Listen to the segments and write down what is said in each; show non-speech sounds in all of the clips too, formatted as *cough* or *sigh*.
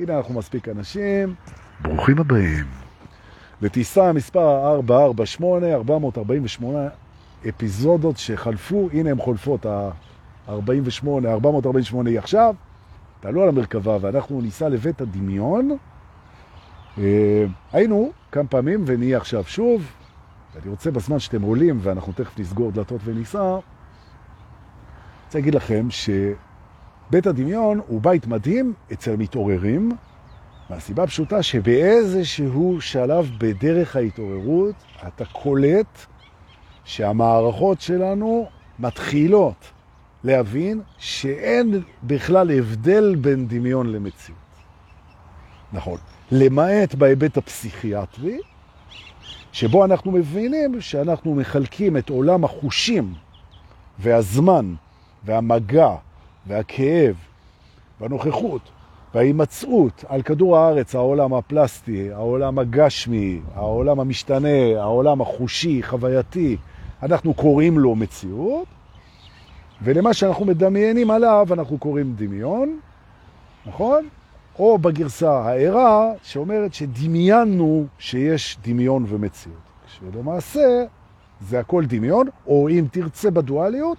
הנה אנחנו מספיק אנשים, ברוכים הבאים. לטיסה מספר 448, 448 אפיזודות שחלפו, הנה הן חולפות, ה-48, 448 היא עכשיו, תעלו על המרכבה ואנחנו ניסע לבית הדמיון. אה, היינו כמה פעמים ונהיה עכשיו שוב, אני רוצה בזמן שאתם עולים ואנחנו תכף נסגור דלתות וניסע, אני רוצה להגיד לכם ש... בית הדמיון הוא בית מדהים אצל מתעוררים, מהסיבה פשוטה שבאיזשהו שלב בדרך ההתעוררות אתה קולט שהמערכות שלנו מתחילות להבין שאין בכלל הבדל בין דמיון למציאות. נכון. למעט בהיבט הפסיכיאטרי, שבו אנחנו מבינים שאנחנו מחלקים את עולם החושים והזמן והמגע והכאב והנוכחות וההימצאות על כדור הארץ, העולם הפלסטי, העולם הגשמי, העולם המשתנה, העולם החושי, חווייתי, אנחנו קוראים לו מציאות, ולמה שאנחנו מדמיינים עליו אנחנו קוראים דמיון, נכון? או בגרסה הערה שאומרת שדמיינו שיש דמיון ומציאות. שלמעשה זה הכל דמיון, או אם תרצה בדואליות,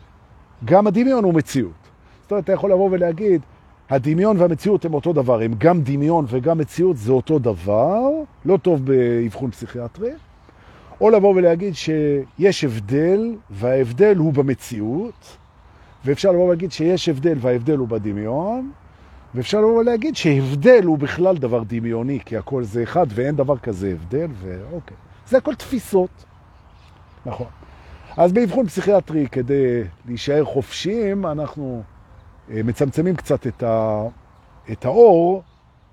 גם הדמיון הוא מציאות. זאת אומרת, אתה יכול לבוא ולהגיד, הדמיון והמציאות הם אותו דבר, הם גם דמיון וגם מציאות, זה אותו דבר, לא טוב באבחון פסיכיאטרי, או לבוא ולהגיד שיש הבדל, וההבדל הוא במציאות, ואפשר לבוא ולהגיד שיש הבדל וההבדל הוא בדמיון, ואפשר לבוא ולהגיד שהבדל הוא בכלל דבר דמיוני, כי הכל זה אחד ואין דבר כזה הבדל, ואוקיי. זה הכל תפיסות. נכון. אז באבחון פסיכיאטרי, כדי להישאר חופשיים, אנחנו מצמצמים קצת את, ה, את האור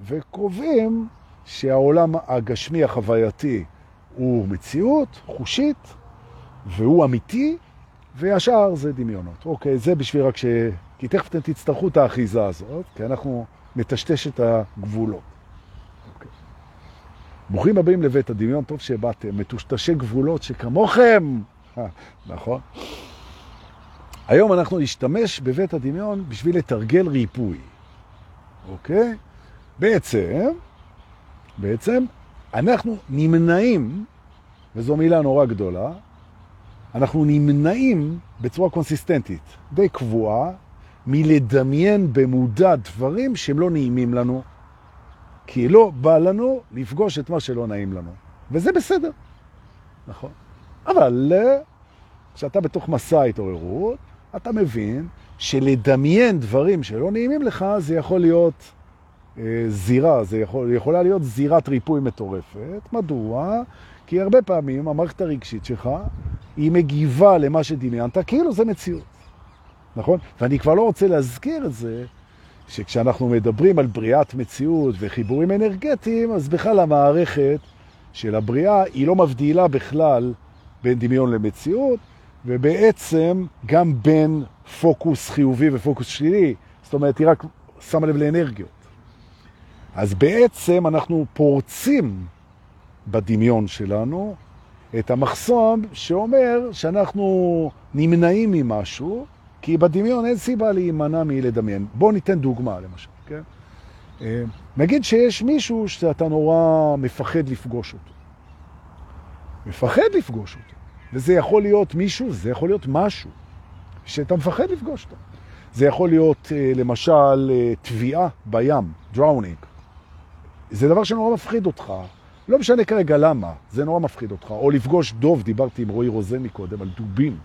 וקובעים שהעולם הגשמי החווייתי הוא מציאות חושית והוא אמיתי, והשאר זה דמיונות. אוקיי, זה בשביל רק ש... כי תכף אתם תצטרכו את האחיזה הזאת, כי אנחנו נטשטש את הגבולות. אוקיי. ברוכים הבאים לבית הדמיון, טוב שבאתם, מטושטשי גבולות שכמוכם, אה, *laughs* נכון? היום אנחנו נשתמש בבית הדמיון בשביל לתרגל ריפוי, אוקיי? בעצם, בעצם אנחנו נמנעים, וזו מילה נורא גדולה, אנחנו נמנעים בצורה קונסיסטנטית, די קבועה, מלדמיין במודע דברים שהם לא נעימים לנו, כי לא בא לנו לפגוש את מה שלא נעים לנו. וזה בסדר, נכון. אבל כשאתה בתוך מסע התעוררות, אתה מבין שלדמיין דברים שלא נעימים לך, זה יכול להיות אה, זירה, זה יכול, יכולה להיות זירת ריפוי מטורפת. מדוע? כי הרבה פעמים המערכת הרגשית שלך, היא מגיבה למה שדמיינת, כאילו זה מציאות. נכון? ואני כבר לא רוצה להזכיר את זה, שכשאנחנו מדברים על בריאת מציאות וחיבורים אנרגטיים, אז בכלל המערכת של הבריאה היא לא מבדילה בכלל בין דמיון למציאות, ובעצם גם בין פוקוס חיובי ופוקוס שלילי, זאת אומרת, היא רק שמה לב לאנרגיות. אז בעצם אנחנו פורצים בדמיון שלנו את המחסום שאומר שאנחנו נמנעים ממשהו, כי בדמיון אין סיבה להימנע מלדמיין. בואו ניתן דוגמה למשל, כן? אה, נגיד שיש מישהו שאתה נורא מפחד לפגוש אותו. מפחד לפגוש אותו. וזה יכול להיות מישהו, זה יכול להיות משהו שאתה מפחד לפגוש אותו. זה יכול להיות אה, למשל טביעה אה, בים, drowning. זה דבר שנורא מפחיד אותך. לא משנה כרגע למה, זה נורא מפחיד אותך. או לפגוש דוב, דיברתי עם רועי רוזן מקודם על דובים.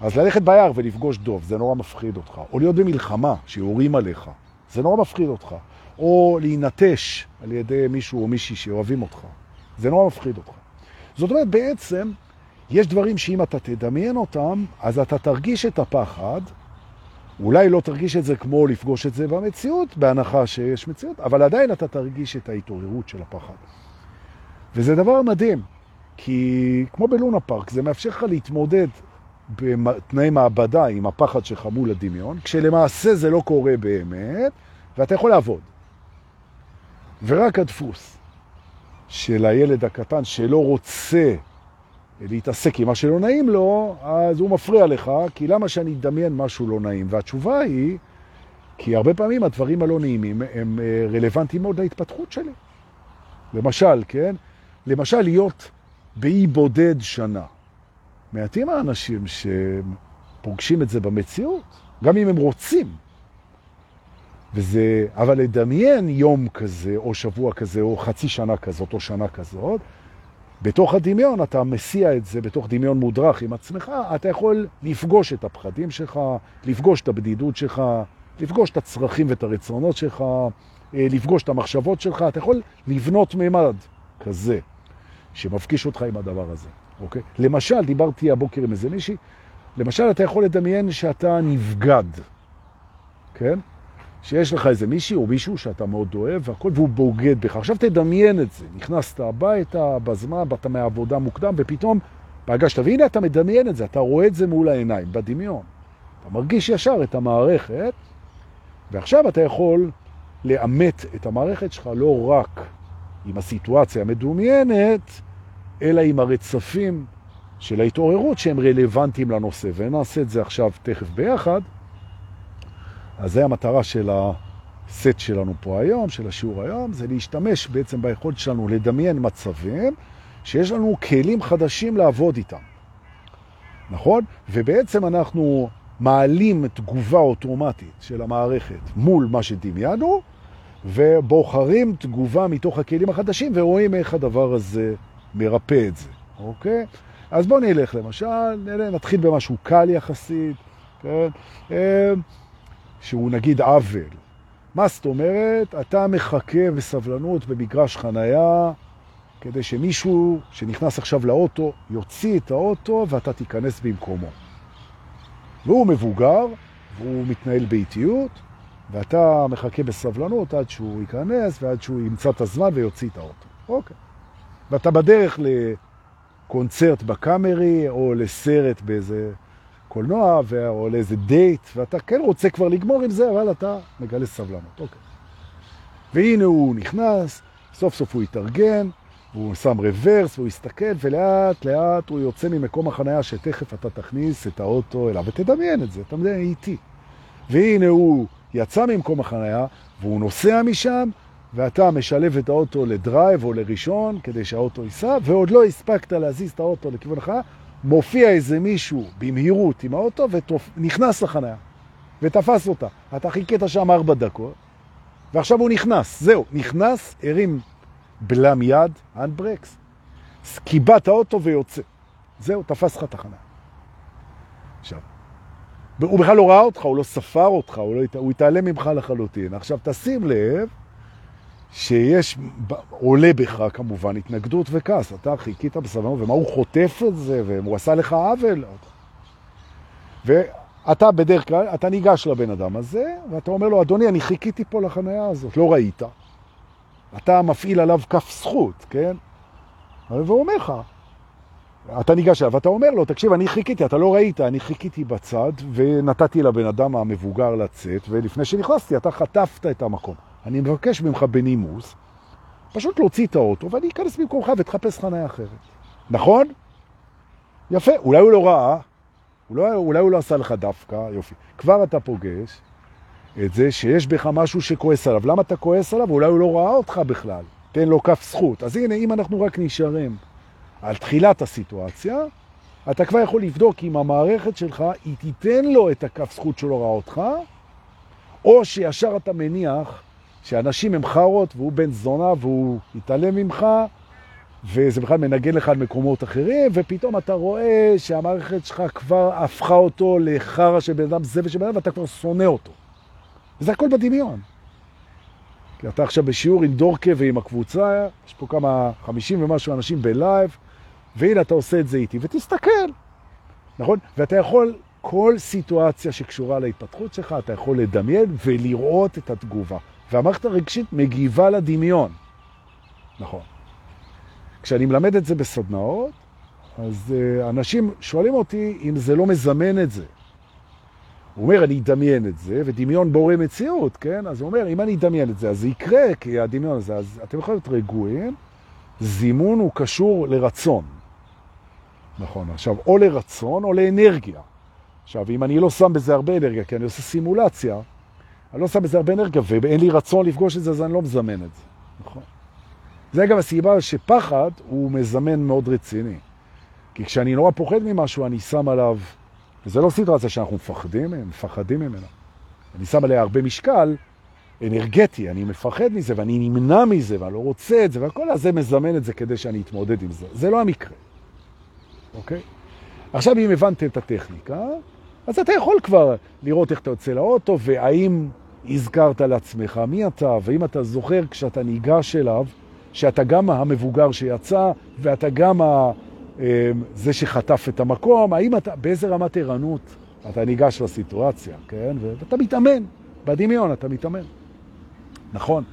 אז ללכת ביער ולפגוש דוב, זה נורא מפחיד אותך. או להיות במלחמה, שיורים עליך, זה נורא מפחיד אותך. או להינטש על ידי מישהו או מישהי שאוהבים אותך, זה נורא מפחיד אותך. זאת אומרת, בעצם, יש דברים שאם אתה תדמיין אותם, אז אתה תרגיש את הפחד, אולי לא תרגיש את זה כמו לפגוש את זה במציאות, בהנחה שיש מציאות, אבל עדיין אתה תרגיש את ההתעוררות של הפחד. וזה דבר מדהים, כי כמו בלונה פארק, זה מאפשר לך להתמודד בתנאי מעבדה עם הפחד שלך מול הדמיון, כשלמעשה זה לא קורה באמת, ואתה יכול לעבוד. ורק הדפוס של הילד הקטן שלא רוצה להתעסק עם מה שלא נעים לו, אז הוא מפריע לך, כי למה שאני אדמיין משהו לא נעים? והתשובה היא, כי הרבה פעמים הדברים הלא נעימים הם אה, רלוונטיים מאוד להתפתחות שלי. למשל, כן? למשל להיות באי בודד שנה. מעטים האנשים שפוגשים את זה במציאות, גם אם הם רוצים. וזה, אבל לדמיין יום כזה, או שבוע כזה, או חצי שנה כזאת, או שנה כזאת, בתוך הדמיון אתה מסיע את זה, בתוך דמיון מודרך עם עצמך, אתה יכול לפגוש את הפחדים שלך, לפגוש את הבדידות שלך, לפגוש את הצרכים ואת הרצונות שלך, אה, לפגוש את המחשבות שלך, אתה יכול לבנות מימד כזה שמפגיש אותך עם הדבר הזה, אוקיי? למשל, דיברתי הבוקר עם איזה מישהי, למשל, אתה יכול לדמיין שאתה נבגד, כן? שיש לך איזה מישהי או מישהו שאתה מאוד אוהב והכל, והוא בוגד בך. עכשיו תדמיין את זה. נכנסת הביתה בזמן, באת מהעבודה מוקדם, ופתאום פגשת, והנה אתה מדמיין את זה, אתה רואה את זה מול העיניים, בדמיון. אתה מרגיש ישר את המערכת, ועכשיו אתה יכול לאמת את המערכת שלך לא רק עם הסיטואציה המדומיינת, אלא עם הרצפים של ההתעוררות שהם רלוונטיים לנושא. ונעשה את זה עכשיו תכף ביחד. אז זה המטרה של הסט שלנו פה היום, של השיעור היום, זה להשתמש בעצם ביכולת שלנו לדמיין מצבים שיש לנו כלים חדשים לעבוד איתם. נכון? ובעצם אנחנו מעלים תגובה אוטומטית של המערכת מול מה שדמיינו, ובוחרים תגובה מתוך הכלים החדשים ורואים איך הדבר הזה מרפא את זה, אוקיי? אז בואו נלך למשל, נתחיל במשהו קל יחסית, כן? שהוא נגיד עוול. מה זאת אומרת? אתה מחכה בסבלנות במגרש חנייה כדי שמישהו שנכנס עכשיו לאוטו יוציא את האוטו ואתה תיכנס במקומו. והוא מבוגר, והוא מתנהל באיטיות, ואתה מחכה בסבלנות עד שהוא ייכנס ועד שהוא ימצא את הזמן ויוציא את האוטו. אוקיי. ואתה בדרך לקונצרט בקאמרי או לסרט באיזה קולנוע או לאיזה דייט, ואתה כן רוצה כבר לגמור עם זה, אבל אתה מגלה סבלנות. אוקיי. והנה הוא נכנס, סוף סוף הוא יתארגן, הוא שם רוורס, והוא יסתכל, ולאט לאט הוא יוצא ממקום החנייה שתכף אתה תכניס את האוטו אליו, ותדמיין את זה, אתה מדמיין איתי. והנה הוא יצא ממקום החנייה, והוא נוסע משם, ואתה משלב את האוטו ל drive או לראשון, כדי שהאוטו ייסע, ועוד לא הספקת להזיז את האוטו לכיוון החנייה, מופיע איזה מישהו במהירות עם האוטו ונכנס לחניה ותפס אותה. אתה חיכית שם ארבע דקות, ועכשיו הוא נכנס. זהו, נכנס, הרים בלם יד, הנדברקס, קיבע את האוטו ויוצא. זהו, תפס לך תחנה. עכשיו, הוא בכלל לא ראה אותך, הוא לא ספר אותך, הוא, לא, הוא התעלם ממך לחלוטין. עכשיו, תשים לב שיש, עולה בך כמובן התנגדות וכעס. אתה חיכית בסבלנות, ומה הוא חוטף את זה, והוא עשה לך עוול. ואתה בדרך כלל, אתה ניגש לבן אדם הזה, ואתה אומר לו, אדוני, אני חיכיתי פה לחניה הזאת, לא ראית. אתה מפעיל עליו כף זכות, כן? והוא אומר לך, אתה ניגש אליו, ואתה אומר לו, תקשיב, אני חיכיתי, אתה לא ראית, אני חיכיתי בצד, ונתתי לבן אדם המבוגר לצאת, ולפני שנכנסתי, אתה חטפת את המקום. אני מבקש ממך בנימוס, פשוט להוציא את האוטו, ואני אכנס במקומך ותחפש חניה אחרת. נכון? יפה. אולי הוא לא ראה, אולי, אולי הוא לא עשה לך דווקא, יופי. כבר אתה פוגש את זה שיש בך משהו שכועס עליו. למה אתה כועס עליו? אולי הוא לא ראה אותך בכלל. תן לו כף זכות. אז הנה, אם אנחנו רק נשארים על תחילת הסיטואציה, אתה כבר יכול לבדוק אם המערכת שלך, היא תיתן לו את הכף זכות שלא ראה אותך, או שישר אתה מניח שאנשים הם חרות והוא בן זונה והוא יתעלם ממך, וזה בכלל מנגן לך על מקומות אחרים, ופתאום אתה רואה שהמערכת שלך כבר הפכה אותו לחרה של בן אדם זבל של בן אדם, ואתה כבר שונא אותו. וזה הכל בדמיון. כי אתה עכשיו בשיעור עם דורקה ועם הקבוצה, יש פה כמה חמישים ומשהו אנשים בלייב, והנה אתה עושה את זה איתי, ותסתכל, נכון? ואתה יכול, כל סיטואציה שקשורה להתפתחות שלך, אתה יכול לדמיין ולראות את התגובה. והמערכת הרגשית מגיבה לדמיון. נכון. כשאני מלמד את זה בסדנאות, אז uh, אנשים שואלים אותי אם זה לא מזמן את זה. הוא אומר, אני אדמיין את זה, ודמיון בורא מציאות, כן? אז הוא אומר, אם אני אדמיין את זה, אז זה יקרה, כי הדמיון הזה, אז אתם יכולים להיות רגועים, זימון הוא קשור לרצון. נכון, עכשיו, או לרצון או לאנרגיה. עכשיו, אם אני לא שם בזה הרבה אנרגיה, כי אני עושה סימולציה, אני לא שם בזה הרבה אנרגיה, ואין לי רצון לפגוש את זה, אז אני לא מזמן את זה. נכון. זה גם הסיבה שפחד הוא מזמן מאוד רציני. כי כשאני נורא פוחד ממשהו, אני שם עליו, וזה לא סיטואציה שאנחנו מפחדים, מפחדים ממנה. אני שם עליה הרבה משקל אנרגטי, אני מפחד מזה ואני נמנע מזה ואני לא רוצה את זה, והכל הזה מזמן את זה כדי שאני אתמודד עם זה. זה לא המקרה, אוקיי? עכשיו, אם הבנתם את הטכניקה, אז אתה יכול כבר לראות איך אתה יוצא לאוטו, והאם הזכרת לעצמך מי אתה, ואם אתה זוכר כשאתה ניגש אליו, שאתה גם המבוגר שיצא, ואתה גם ה... אה, זה שחטף את המקום, האם אתה, באיזה רמת ערנות אתה ניגש לסיטואציה, כן? ואתה מתאמן, בדמיון אתה מתאמן. נכון.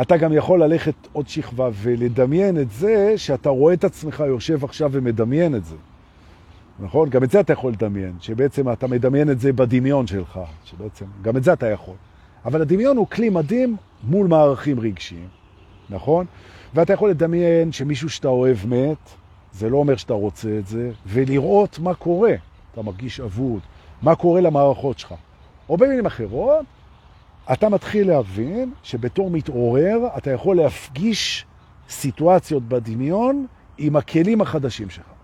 אתה גם יכול ללכת עוד שכבה ולדמיין את זה שאתה רואה את עצמך יושב עכשיו ומדמיין את זה. נכון? גם את זה אתה יכול לדמיין, שבעצם אתה מדמיין את זה בדמיון שלך, שבעצם, גם את זה אתה יכול. אבל הדמיון הוא כלי מדהים מול מערכים רגשיים, נכון? ואתה יכול לדמיין שמישהו שאתה אוהב מת, זה לא אומר שאתה רוצה את זה, ולראות מה קורה. אתה מרגיש אבוד, מה קורה למערכות שלך. או במילים אחרות, אתה מתחיל להבין שבתור מתעורר אתה יכול להפגיש סיטואציות בדמיון עם הכלים החדשים שלך.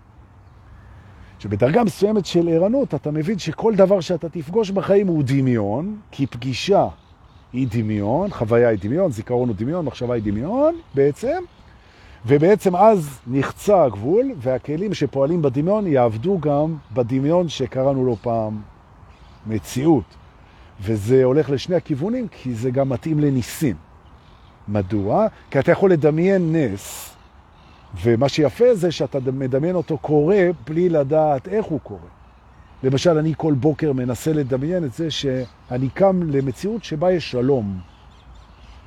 שבדרגה מסוימת של ערנות אתה מבין שכל דבר שאתה תפגוש בחיים הוא דמיון, כי פגישה היא דמיון, חוויה היא דמיון, זיכרון הוא דמיון, מחשבה היא דמיון בעצם, ובעצם אז נחצה הגבול, והכלים שפועלים בדמיון יעבדו גם בדמיון שקראנו לו פעם מציאות. וזה הולך לשני הכיוונים, כי זה גם מתאים לניסים. מדוע? כי אתה יכול לדמיין נס, ומה שיפה זה שאתה מדמיין אותו קורה בלי לדעת איך הוא קורה. למשל, אני כל בוקר מנסה לדמיין את זה שאני קם למציאות שבה יש שלום,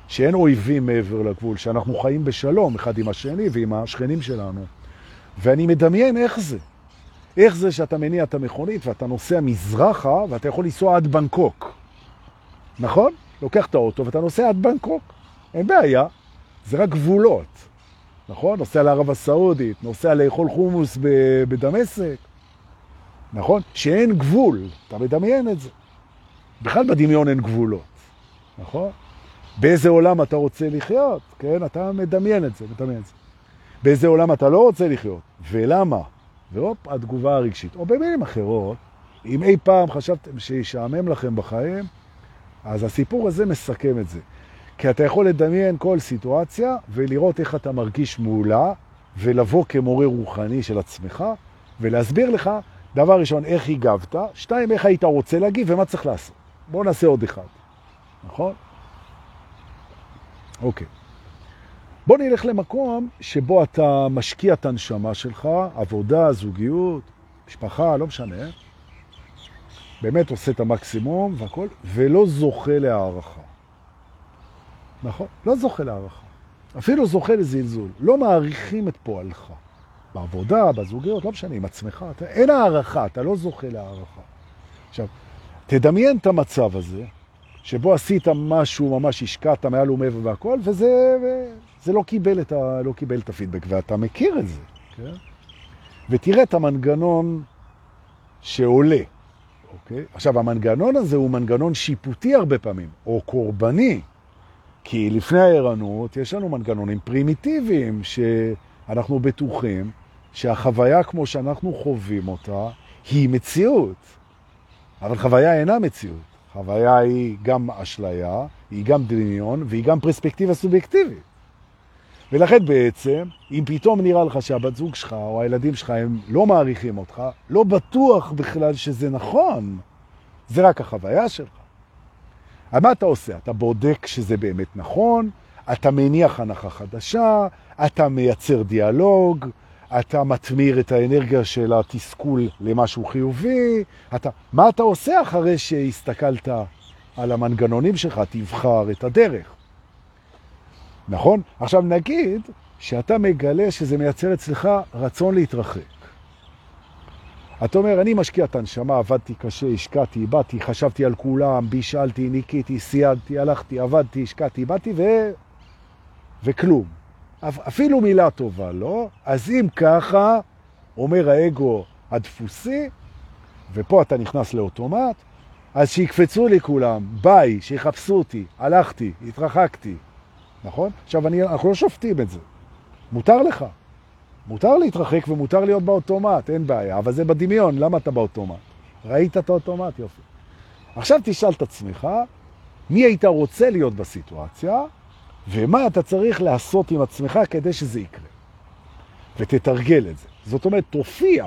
שאין אויבים מעבר לגבול, שאנחנו חיים בשלום אחד עם השני ועם השכנים שלנו. ואני מדמיין איך זה. איך זה שאתה מניע את המכונית ואתה נוסע מזרחה ואתה יכול לנסוע עד בנקוק. נכון? לוקח את האוטו ואתה נוסע עד בנקוק. אין בעיה, זה רק גבולות. נכון? נוסע לערב הסעודית, נוסע לאכול חומוס בדמשק. נכון? שאין גבול, אתה מדמיין את זה. בכלל בדמיון אין גבולות, נכון? באיזה עולם אתה רוצה לחיות, כן? אתה מדמיין את זה, מדמיין את זה. באיזה עולם אתה לא רוצה לחיות, ולמה? והופ, התגובה הרגשית. או במילים אחרות, אם אי פעם חשבתם שישעמם לכם בחיים, אז הסיפור הזה מסכם את זה. כי אתה יכול לדמיין כל סיטואציה ולראות איך אתה מרגיש מולה, ולבוא כמורה רוחני של עצמך, ולהסביר לך, דבר ראשון, איך הגבת, שתיים, איך היית רוצה להגיב ומה צריך לעשות. בואו נעשה עוד אחד, נכון? אוקיי. בוא נלך למקום שבו אתה משקיע את הנשמה שלך, עבודה, זוגיות, משפחה, לא משנה. באמת עושה את המקסימום והכל, ולא זוכה להערכה. נכון? לא זוכה להערכה. אפילו זוכה לזלזול. לא מעריכים את פועלך. בעבודה, בזוגיות, לא משנה, עם עצמך. אתה, אין הערכה, אתה לא זוכה להערכה. עכשיו, תדמיין את המצב הזה, שבו עשית משהו, ממש השקעת מעל ומעבר והכל, וזה זה לא, קיבל את ה, לא קיבל את הפידבק, ואתה מכיר את זה, כן? ותראה את המנגנון שעולה. אוקיי? עכשיו, המנגנון הזה הוא מנגנון שיפוטי הרבה פעמים, או קורבני, כי לפני הערנות יש לנו מנגנונים פרימיטיביים שאנחנו בטוחים שהחוויה כמו שאנחנו חווים אותה היא מציאות, אבל חוויה אינה מציאות. חוויה היא גם אשליה, היא גם דמיון והיא גם פרספקטיבה סובייקטיבית. ולכן בעצם, אם פתאום נראה לך שהבת זוג שלך או הילדים שלך הם לא מעריכים אותך, לא בטוח בכלל שזה נכון. זה רק החוויה שלך. אז מה אתה עושה? אתה בודק שזה באמת נכון, אתה מניח הנחה חדשה, אתה מייצר דיאלוג, אתה מתמיר את האנרגיה של התסכול למשהו חיובי, אתה... מה אתה עושה אחרי שהסתכלת על המנגנונים שלך? תבחר את הדרך. נכון? עכשיו נגיד שאתה מגלה שזה מייצר אצלך רצון להתרחק. אתה אומר, אני משקיע את הנשמה, עבדתי קשה, השקעתי, באתי, חשבתי על כולם, בישלתי, ניקיתי, סיידתי, הלכתי, עבדתי, השקעתי, באתי ו... וכלום. אפילו מילה טובה, לא? אז אם ככה, אומר האגו הדפוסי, ופה אתה נכנס לאוטומט, אז שיקפצו לי כולם, ביי, שיחפשו אותי, הלכתי, התרחקתי, נכון? עכשיו, אני, אנחנו לא שופטים את זה. מותר לך. מותר להתרחק ומותר להיות באוטומט, אין בעיה, אבל זה בדמיון, למה אתה באוטומט? ראית את האוטומט, יופי. עכשיו תשאל את עצמך, מי היית רוצה להיות בסיטואציה, ומה אתה צריך לעשות עם עצמך כדי שזה יקרה. ותתרגל את זה. זאת אומרת, תופיע,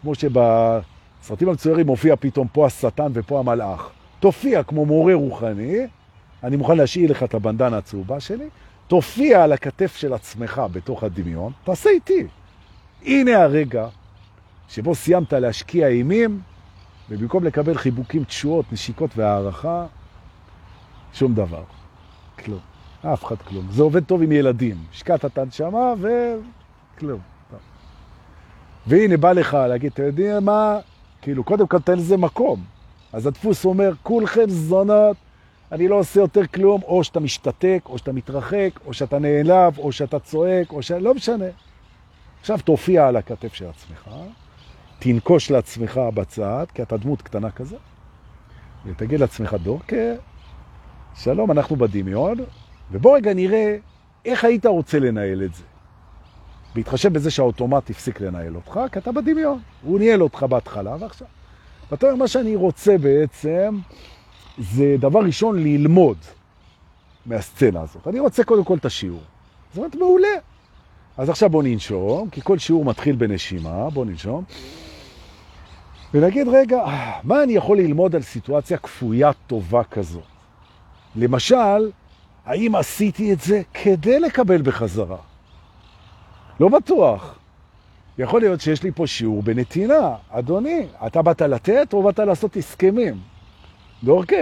כמו שבסרטים המצוירים מופיע פתאום פה השטן ופה המלאך. תופיע כמו מורה רוחני, אני מוכן להשאיר לך את הבנדנה הצהובה שלי, תופיע על הכתף של עצמך בתוך הדמיון, תעשה איתי. הנה הרגע שבו סיימת להשקיע אימים, ובמקום לקבל חיבוקים, תשועות, נשיקות והערכה, שום דבר. כלום. אף אחד כלום. זה עובד טוב עם ילדים. השקעת את הנשמה וכלום. והנה בא לך להגיד, אתה יודע מה? כאילו, קודם כל תן לזה מקום. אז הדפוס אומר, כולכם זונות, אני לא עושה יותר כלום, או שאתה משתתק, או שאתה מתרחק, או שאתה נעלב, או שאתה צועק, או ש... לא משנה. עכשיו תופיע על הכתף של עצמך, תנקוש לעצמך בצד, כי אתה דמות קטנה כזה, ותגיד לעצמך, דורקה, שלום, אנחנו בדמיון, ובוא רגע נראה איך היית רוצה לנהל את זה. בהתחשב בזה שהאוטומט הפסיק לנהל אותך, כי אתה בדמיון. הוא ניהל אותך בהתחלה ועכשיו. ואתה אומר, מה שאני רוצה בעצם, זה דבר ראשון ללמוד מהסצנה הזאת. אני רוצה קודם כל את השיעור. זאת אומרת, מעולה. אז עכשיו בוא ננשום, כי כל שיעור מתחיל בנשימה, בוא ננשום. ונגיד, רגע, מה אני יכול ללמוד על סיטואציה כפויה טובה כזאת? למשל, האם עשיתי את זה כדי לקבל בחזרה? לא בטוח. יכול להיות שיש לי פה שיעור בנתינה. אדוני, אתה באת לתת או באת לעשות הסכמים? דורקה,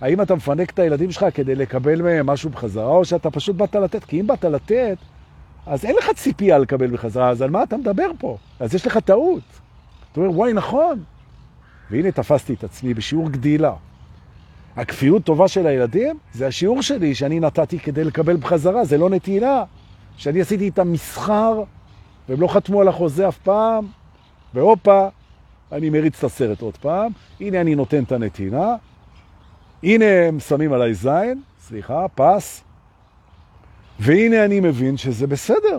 האם אתה מפנק את הילדים שלך כדי לקבל מהם משהו בחזרה, או שאתה פשוט באת לתת? כי אם באת לתת, אז אין לך ציפייה לקבל בחזרה, אז על מה אתה מדבר פה? אז יש לך טעות. אתה אומר, וואי, נכון. והנה תפסתי את עצמי בשיעור גדילה. הכפיות טובה של הילדים זה השיעור שלי שאני נתתי כדי לקבל בחזרה, זה לא נתינה. שאני עשיתי איתם מסחר, והם לא חתמו על החוזה אף פעם, והופה, אני מריץ את הסרט עוד פעם, הנה אני נותן את הנתינה, הנה הם שמים עליי זין, סליחה, פס, והנה אני מבין שזה בסדר,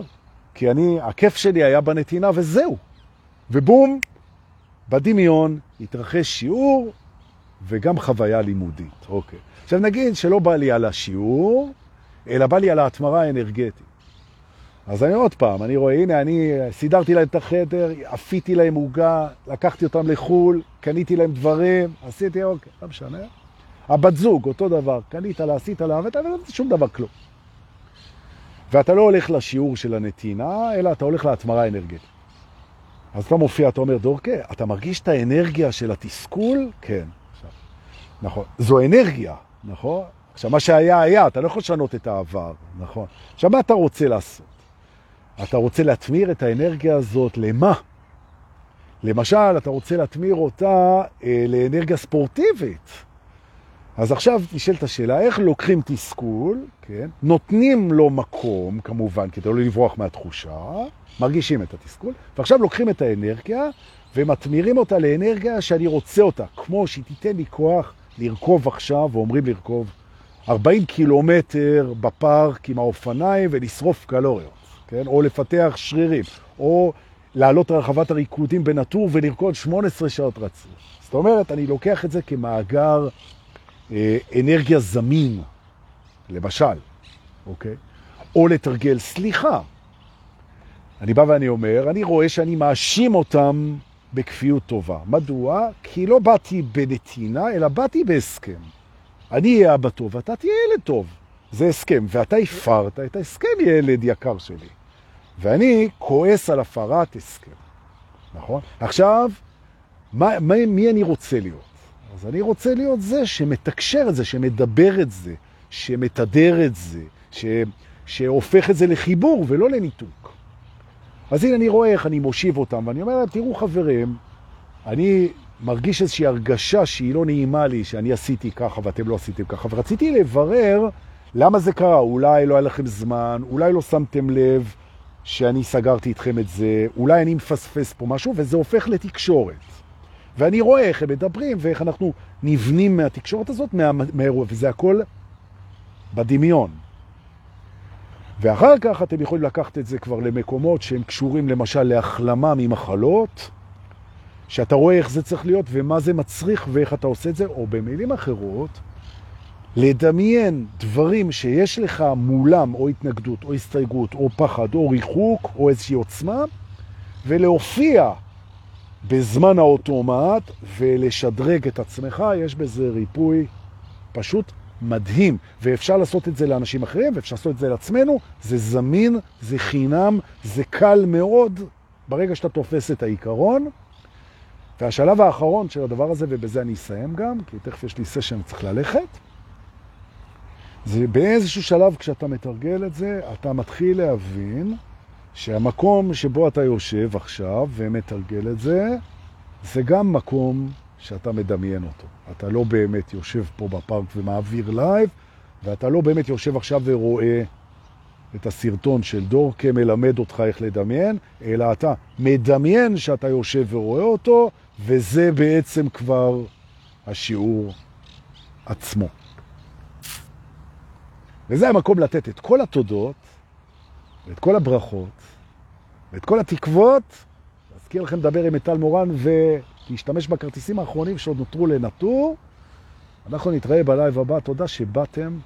כי אני, הכיף שלי היה בנתינה וזהו. ובום, בדמיון התרחש שיעור וגם חוויה לימודית. אוקיי. עכשיו נגיד שלא בא לי על השיעור, אלא בא לי על ההתמרה האנרגטית. אז אני עוד פעם, אני רואה, הנה, אני סידרתי להם את החדר, עפיתי להם עוגה, לקחתי אותם לחול, קניתי להם דברים, עשיתי, אוקיי, לא משנה. הבת זוג, אותו דבר, קנית לה, עשית לה, ואתה לא שום דבר, כלום. ואתה לא הולך לשיעור של הנתינה, אלא אתה הולך להתמרה האנרגטית. אז אתה מופיע, אתה אומר, דורקה, אתה מרגיש את האנרגיה של התסכול? כן. נכון. זו אנרגיה, נכון? עכשיו, מה שהיה היה, אתה לא יכול לשנות את העבר, נכון? עכשיו, מה אתה רוצה לעשות? אתה רוצה להתמיר את האנרגיה הזאת למה? למשל, אתה רוצה להתמיר אותה אה, לאנרגיה ספורטיבית. אז עכשיו נשאלת השאלה, איך לוקחים תסכול, כן? נותנים לו מקום, כמובן, כדי לא לברוח מהתחושה, מרגישים את התסכול, ועכשיו לוקחים את האנרגיה ומתמירים אותה לאנרגיה שאני רוצה אותה, כמו שהיא תיתן לי כוח לרכוב עכשיו, ואומרים לרכוב 40 קילומטר בפארק עם האופניים ולשרוף קלוריות. כן? או לפתח שרירים, או לעלות רחבת הריקודים בנטור ולרקוד 18 שעות רצוף. זאת אומרת, אני לוקח את זה כמאגר אנרגיה זמין, למשל, אוקיי? או לתרגל סליחה. אני בא ואני אומר, אני רואה שאני מאשים אותם בכפיות טובה. מדוע? כי לא באתי בנתינה, אלא באתי בהסכם. אני אהיה אבא טוב, אתה תהיה ילד טוב. זה הסכם, ואתה הפרת את ההסכם, ילד יקר שלי. ואני כועס על הפרת הסכם, נכון? עכשיו, מה, מה, מי אני רוצה להיות? אז אני רוצה להיות זה שמתקשר את זה, שמדבר את זה, שמתדר את זה, ש, שהופך את זה לחיבור ולא לניתוק. אז הנה אני רואה איך אני מושיב אותם, ואני אומר להם, תראו חברים, אני מרגיש איזושהי הרגשה שהיא לא נעימה לי, שאני עשיתי ככה ואתם לא עשיתם ככה, ורציתי לברר למה זה קרה. אולי לא היה לכם זמן, אולי לא שמתם לב, שאני סגרתי איתכם את זה, אולי אני מפספס פה משהו, וזה הופך לתקשורת. ואני רואה איך הם מדברים ואיך אנחנו נבנים מהתקשורת הזאת, מה, מהאירוע, וזה הכל בדמיון. ואחר כך אתם יכולים לקחת את זה כבר למקומות שהם קשורים למשל להחלמה ממחלות, שאתה רואה איך זה צריך להיות ומה זה מצריך ואיך אתה עושה את זה, או במילים אחרות, לדמיין דברים שיש לך מולם או התנגדות או הסתייגות או פחד או ריחוק או איזושהי עוצמה, ולהופיע בזמן האוטומט ולשדרג את עצמך, יש בזה ריפוי פשוט מדהים, ואפשר לעשות את זה לאנשים אחרים, ואפשר לעשות את זה לעצמנו, זה זמין, זה חינם, זה קל מאוד, ברגע שאתה תופס את העיקרון. והשלב האחרון של הדבר הזה, ובזה אני אסיים גם, כי תכף יש לי סשן, צריך ללכת, זה באיזשהו שלב כשאתה מתרגל את זה, אתה מתחיל להבין שהמקום שבו אתה יושב עכשיו ומתרגל את זה, זה גם מקום שאתה מדמיין אותו. אתה לא באמת יושב פה בפארק ומעביר live, ואתה לא באמת יושב עכשיו ורואה את הסרטון של דור כשמלמד אותך איך לדמיין, אלא אתה מדמיין שאתה יושב ורואה אותו, וזה בעצם כבר השיעור עצמו. וזה המקום לתת את כל התודות, ואת כל הברכות, ואת כל התקוות, להזכיר לכם לדבר עם מטל מורן ולהשתמש בכרטיסים האחרונים שעוד נותרו לנטור. אנחנו נתראה בלייב הבא, תודה שבאתם.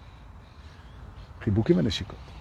חיבוקים ונשיקות.